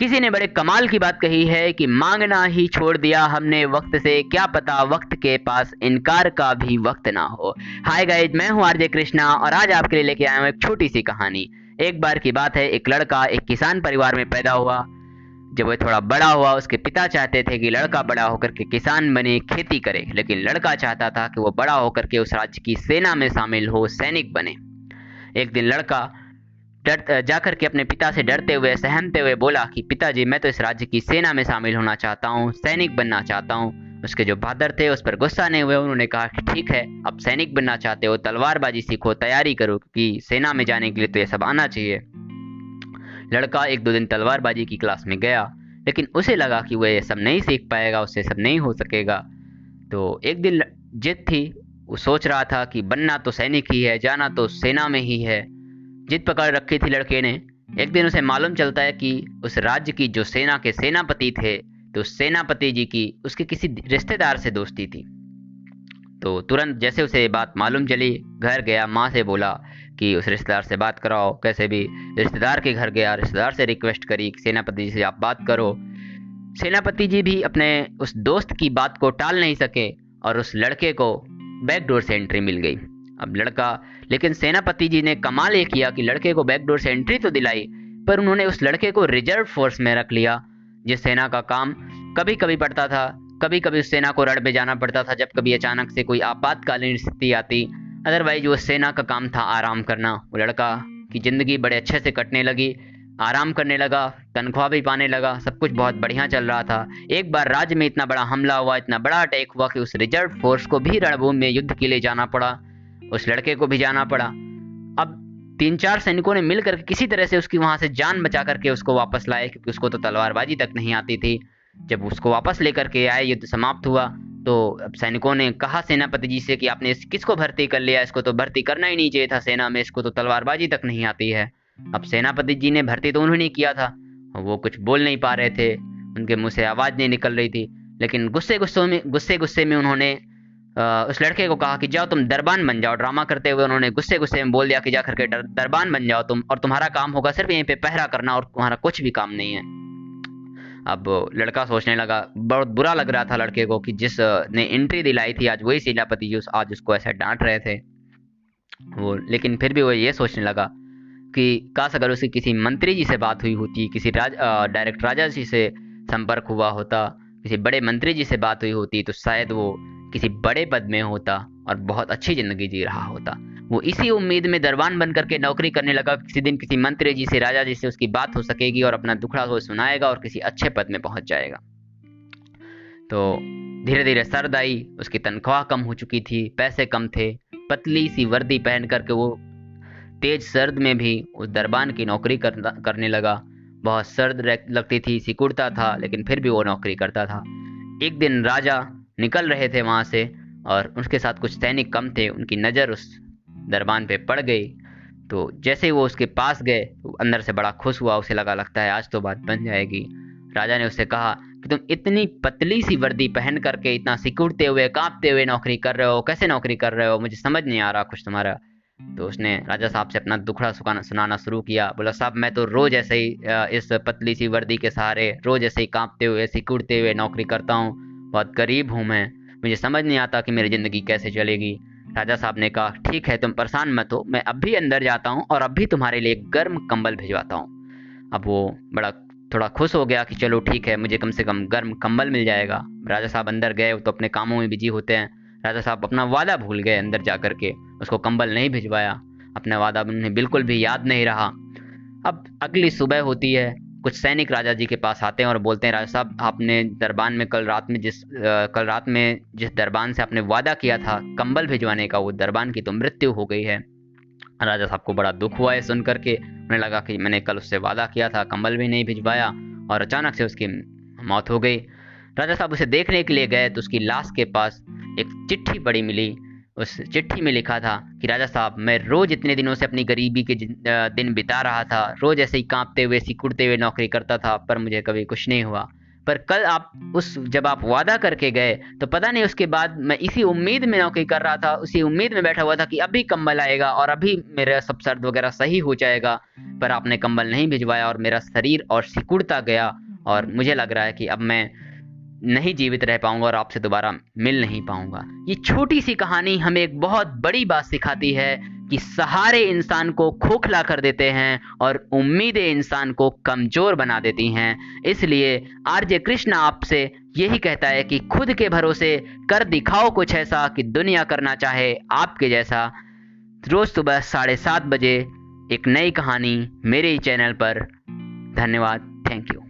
किसी ने बड़े कमाल की बात कही है कि मांगना ही छोड़ दिया हमने, वक्त से। क्या पता वक्त के पास इनकार का भी वक्त ना हो। हाय गाइज़ मैं हूँ आरजे कृष्णा और आज आपके लिए लेके आया हूँ एक छोटी सी कहानी। एक बार की बात है, एक लड़का एक किसान परिवार में पैदा हुआ। जब वह थोड़ा बड़ा हुआ, उसके पिता चाहते थे कि लड़का बड़ा होकर के किसान बने, खेती करे। लेकिन लड़का चाहता था कि वो बड़ा होकर के उस राज्य की सेना में शामिल हो, सैनिक बने। एक दिन लड़का डर जाकर के अपने पिता से डरते हुए, सहमते हुए बोला कि पिताजी, मैं तो इस राज्य की सेना में शामिल होना चाहता हूँ, सैनिक बनना चाहता हूँ। उसके जो फादर थे, उस पर गुस्सा नहीं हुए। उन्होंने कहा कि ठीक है अब सैनिक बनना चाहते हो, तलवारबाजी सीखो, तैयारी करो, क्योंकि सेना में जाने के लिए तो ये सब आना चाहिए। लड़का एक दो दिन तलवारबाजी की क्लास में गया, लेकिन उसे लगा कि वह ये सब नहीं सीख पाएगा, उससे सब नहीं हो सकेगा। तो एक दिन जिद थी, वो सोच रहा था कि बनना तो सैनिक ही है, जाना तो सेना में ही है। जिद पकड़ रखी थी लड़के ने, एक दिन उसे मालूम चलता है कि उस राज्य की जो सेना के सेनापति थे तो सेनापति जी की उसके किसी रिश्तेदार से दोस्ती थी। तो तुरंत जैसे उसे बात मालूम चली, घर गया, माँ से बोला कि उस रिश्तेदार से बात कराओ, कैसे भी रिश्तेदार के घर गया, रिश्तेदार से रिक्वेस्ट करी सेनापति जी से आप बात करो। सेनापति जी भी अपने उस दोस्त की बात को टाल नहीं सके और उस लड़के को बैकडोर से एंट्री मिल गई। अब लड़का, लेकिन सेनापति जी ने कमाल ये किया कि लड़के को बैकडोर से एंट्री तो दिलाई, पर उन्होंने उस लड़के को रिज़र्व फोर्स में रख लिया, जिस सेना का काम कभी कभी पड़ता था। कभी कभी उस सेना को रण पे जाना पड़ता था, जब कभी अचानक से कोई आपातकालीन स्थिति आती। अदरवाइज़ वो सेना का काम था, आराम करना। वो लड़का की ज़िंदगी बड़े अच्छे से कटने लगी, आराम करने लगा, तनख्वाह भी पाने लगा, सब कुछ बहुत बढ़िया चल रहा था। एक बार राज्य में इतना बड़ा हमला हुआ, इतना बड़ा अटैक हुआ कि उस रिज़र्व फोर्स को भी रणभूमि में युद्ध के लिए जाना पड़ा। उस लड़के को भी जाना पड़ा। अब तीन चार सैनिकों ने मिलकर किसी तरह से उसकी वहाँ से जान बचा करके उसको वापस लाए, क्योंकि उसको तो तलवारबाजी तक नहीं आती थी। जब उसको वापस लेकर के आए, युद्ध समाप्त हुआ तो अब सैनिकों ने कहा सेनापति जी से कि आपने इस किसको भर्ती कर लिया? इसको तो भर्ती करना ही नहीं चाहिए था सेना में, इसको तो तलवारबाजी तक नहीं आती है। अब सेनापति जी ने भर्ती तो उन्होंने किया था वो कुछ बोल नहीं पा रहे थे। उनके मुँह से आवाज़ नहीं निकल रही थी, लेकिन गुस्से गुस्से में गुस्से गुस्से में उन्होंने उस लड़के को कहा कि जाओ तुम दरबान बन जाओ, ड्रामा करते हुए उन्होंने गुस्से गुस्से में बोल दिया कि जा करके दरबान बन जाओ तुम, और तुम्हारा काम होगा सिर्फ़ यहीं पे पहरा करना और तुम्हारा कुछ भी काम नहीं है। अब लड़का सोचने लगा, बहुत बुरा लग रहा था लड़के को कि जिस ने एंट्री दिलाई थी, आज वही सेनापति जी आज उसको ऐसा डांट रहे थे। वो, लेकिन फिर भी वो ये सोचने लगा कि काश अगर उसकी किसी मंत्री जी से बात हुई होती, किसी राज डायरेक्ट राजा जी से संपर्क हुआ होता, किसी बड़े मंत्री जी से बात हुई होती तो शायद वो किसी बड़े पद में होता और बहुत अच्छी ज़िंदगी जी रहा होता। वो इसी उम्मीद में दरबान बन करके नौकरी करने लगा किसी दिन किसी मंत्री जी से राजा जी से उसकी बात हो सकेगी और अपना दुखड़ा वो सुनाएगा और किसी अच्छे पद में पहुँच जाएगा। तो धीरे धीरे सर्द आई उसकी तनख्वाह कम हो चुकी थी पैसे कम थे पतली सी वर्दी पहन करके वो तेज सर्द में भी उस दरबान की नौकरी कर, करने लगा। बहुत सर्द लगती थी सिकुड़ता था लेकिन फिर भी वो नौकरी करता था। एक दिन राजा निकल रहे थे वहाँ से और उसके साथ कुछ सैनिक कम थे। उनकी नज़र उस दरबान पे पड़ गई। तो जैसे ही वो उसके पास गए तो अंदर से बड़ा खुश हुआ। उसे लगा, लगता है आज तो बात बन जाएगी। राजा ने उससे कहा कि तुम इतनी पतली सी वर्दी पहन करके इतना सिकुड़ते हुए, कांपते हुए नौकरी कर रहे हो। कैसे नौकरी कर रहे हो? मुझे समझ नहीं आ रहा कुछ तुम्हारा। तो उसने राजा साहब से अपना दुखड़ा सुखाना, सुनाना शुरू किया। बोला, साहब, मैं तो रोज ऐसे ही इस पतली सी वर्दी के सहारे रोज ऐसे ही कांपते हुए, सिकुड़ते हुए नौकरी करता हूँ। बहुत गरीब हूँ मैं। मुझे समझ नहीं आता कि मेरी ज़िंदगी कैसे चलेगी। राजा साहब ने कहा, ठीक है, तुम परेशान मत हो। मैं अब भी अंदर जाता हूँ और अब भी तुम्हारे लिए गर्म कंबल भिजवाता हूँ। अब वो बड़ा थोड़ा खुश हो गया कि चलो ठीक है, मुझे कम से कम गर्म कंबल मिल जाएगा। राजा साहब अंदर गए तो अपने कामों में बिज़ी होते हैं। राजा साहब अपना वादा भूल गए अंदर जा कर के। उसको कंबल नहीं भिजवाया। अपना वादा उन्हें बिल्कुल भी याद नहीं रहा। अब अगली सुबह होती है। कुछ सैनिक राजा जी के पास आते हैं और बोलते हैं राजा साहब आपने दरबान में कल रात में जिस आ, कल रात में जिस दरबान से आपने वादा किया था कंबल भिजवाने का वो दरबान की तो मृत्यु हो गई है। राजा साहब को बड़ा दुख हुआ है सुन करके। उन्हें लगा कि मैंने कल उससे वादा किया था कंबल भी नहीं भिजवाया और अचानक से उसकी मौत हो गई। राजा साहब उसे देखने के लिए गए तो उसकी लाश के पास एक चिट्ठी पड़ी मिली। उस चिट्ठी में लिखा था कि, राजा साहब, मैं रोज इतने दिनों से अपनी गरीबी के दिन बिता रहा था। रोज ऐसे ही कांपते हुए सिकुड़ते हुए नौकरी करता था, पर मुझे कभी कुछ नहीं हुआ। पर कल आप उस, जब आप वादा करके गए तो पता नहीं उसके बाद मैं इसी उम्मीद में नौकरी कर रहा था, उसी उम्मीद में बैठा हुआ था कि अभी कंबल आएगा और अभी मेरा सब सर्द वगैरह सही हो जाएगा। पर आपने कंबल नहीं भिजवाया और मेरा शरीर और सिकुड़ता गया और मुझे लग रहा है कि अब मैं नहीं जीवित रह पाऊँगा और आपसे दोबारा मिल नहीं पाऊँगा। ये छोटी सी कहानी हमें एक बहुत बड़ी बात सिखाती है कि सहारे इंसान को खोखला कर देते हैं और उम्मीदें इंसान को कमज़ोर बना देती हैं। इसलिए आरजे कृष्ण आपसे यही कहता है कि खुद के भरोसे कर दिखाओ कुछ ऐसा कि दुनिया करना चाहे आपके जैसा। रोज सुबह साढ़े सात बजे एक नई कहानी मेरे ही चैनल पर। धन्यवाद, थैंक यू।